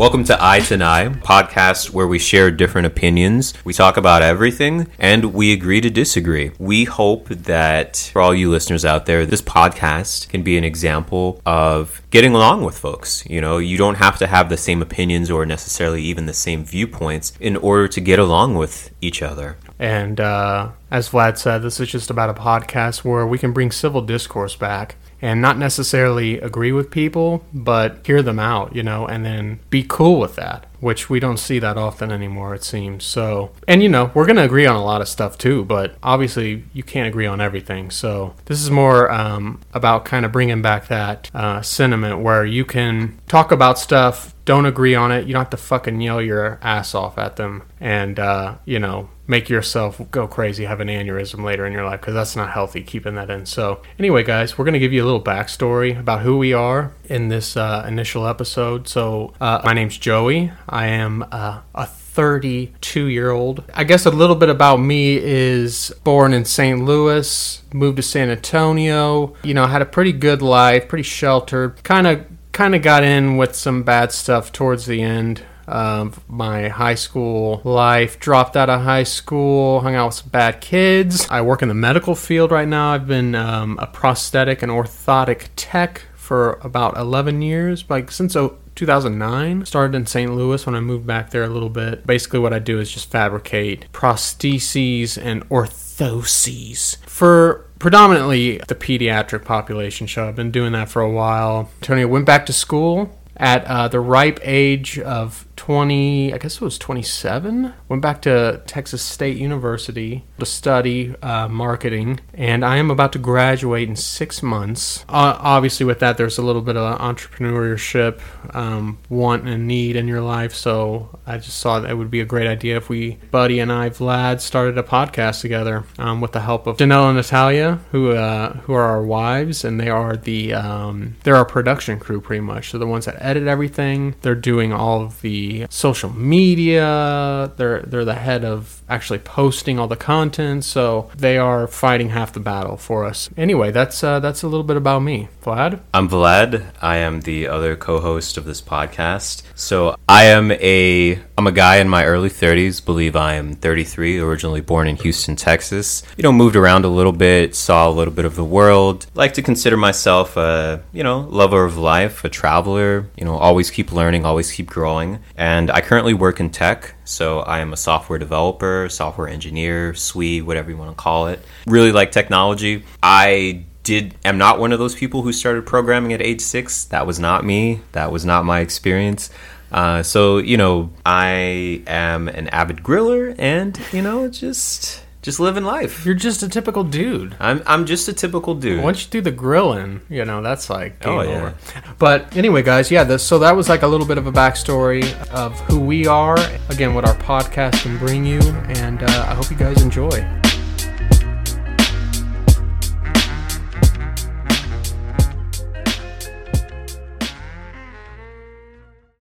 Welcome to Eye to Eye, podcast where we share different opinions. We talk about everything and we agree to disagree. We hope that for all you listeners out there, this podcast can be an example of getting along with folks. You know, you don't have to have the same opinions or necessarily even the same viewpoints in order to get along with each other. And uh, as Vlad said, this is just about a podcast where we can bring civil discourse back and not necessarily agree with people, but hear them out, you know, and then be cool with that, which we don't see that often anymore, it seems. So, and you know, we're going to agree on a lot of stuff too, but obviously you can't agree on everything. So, this is more um, about kind of bringing back that uh, sentiment where you can talk about stuff, don't agree on it, you don't have to fucking yell your ass off at them, and, uh, you know, make yourself go crazy, have an aneurysm later in your life because that's not healthy keeping that in. So, anyway, guys, we're going to give you a little backstory about who we are in this uh, initial episode. So, uh, my name's Joey. I am a 32 year old. I guess a little bit about me is born in St. Louis, moved to San Antonio, you know, had a pretty good life, pretty sheltered, kind of kind of got in with some bad stuff towards the end of my high school life. Dropped out of high school, hung out with some bad kids. I work in the medical field right now. I've been um, a prosthetic and orthotic tech for about 11 years, like since 2009. Started in St. Louis when I moved back there a little bit. Basically, what I do is just fabricate prostheses and orthoses for predominantly the pediatric population. So I've been doing that for a while. Tony went back to school at uh, the ripe age of 20, I guess it was 27, went back to Texas State University to study uh, marketing, and I am about to graduate in six months. Uh, obviously, with that, there's a little bit of entrepreneurship, um, want and need in your life, so I just thought it would be a great idea if we, Buddy and I, Vlad, started a podcast together um, with the help of Janelle and Natalia, who uh, who are our wives, and they are the um, they're our production crew pretty much. They're the ones that edit everything. They're doing all of social media. They're they're the head of actually posting all the content, so they are fighting half the battle for us. Anyway, that's uh, that's a little bit about me. Vlad. I'm Vlad. I am the other co-host of this podcast. So I am a I'm a guy in my early 30s. Believe I am 33. Originally born in Houston, Texas. You know, moved around a little bit, saw a little bit of the world. Like to consider myself a you know lover of life, a traveler. You know, always keep learning, always keep growing. And I currently work in tech. So I am a software developer, software engineer, SWE, whatever you want to call it. Really like technology. I did am not one of those people who started programming at age six. That was not me. That was not my experience. Uh, so you know, I am an avid griller, and you know, just just living life. You're just a typical dude. I'm I'm just a typical dude. Once you do the grilling, you know that's like game Oh, yeah. over. But anyway, guys, yeah. This, so that was like a little bit of a backstory of who we are. Again, what our podcast can bring you, and uh, I hope you guys enjoy.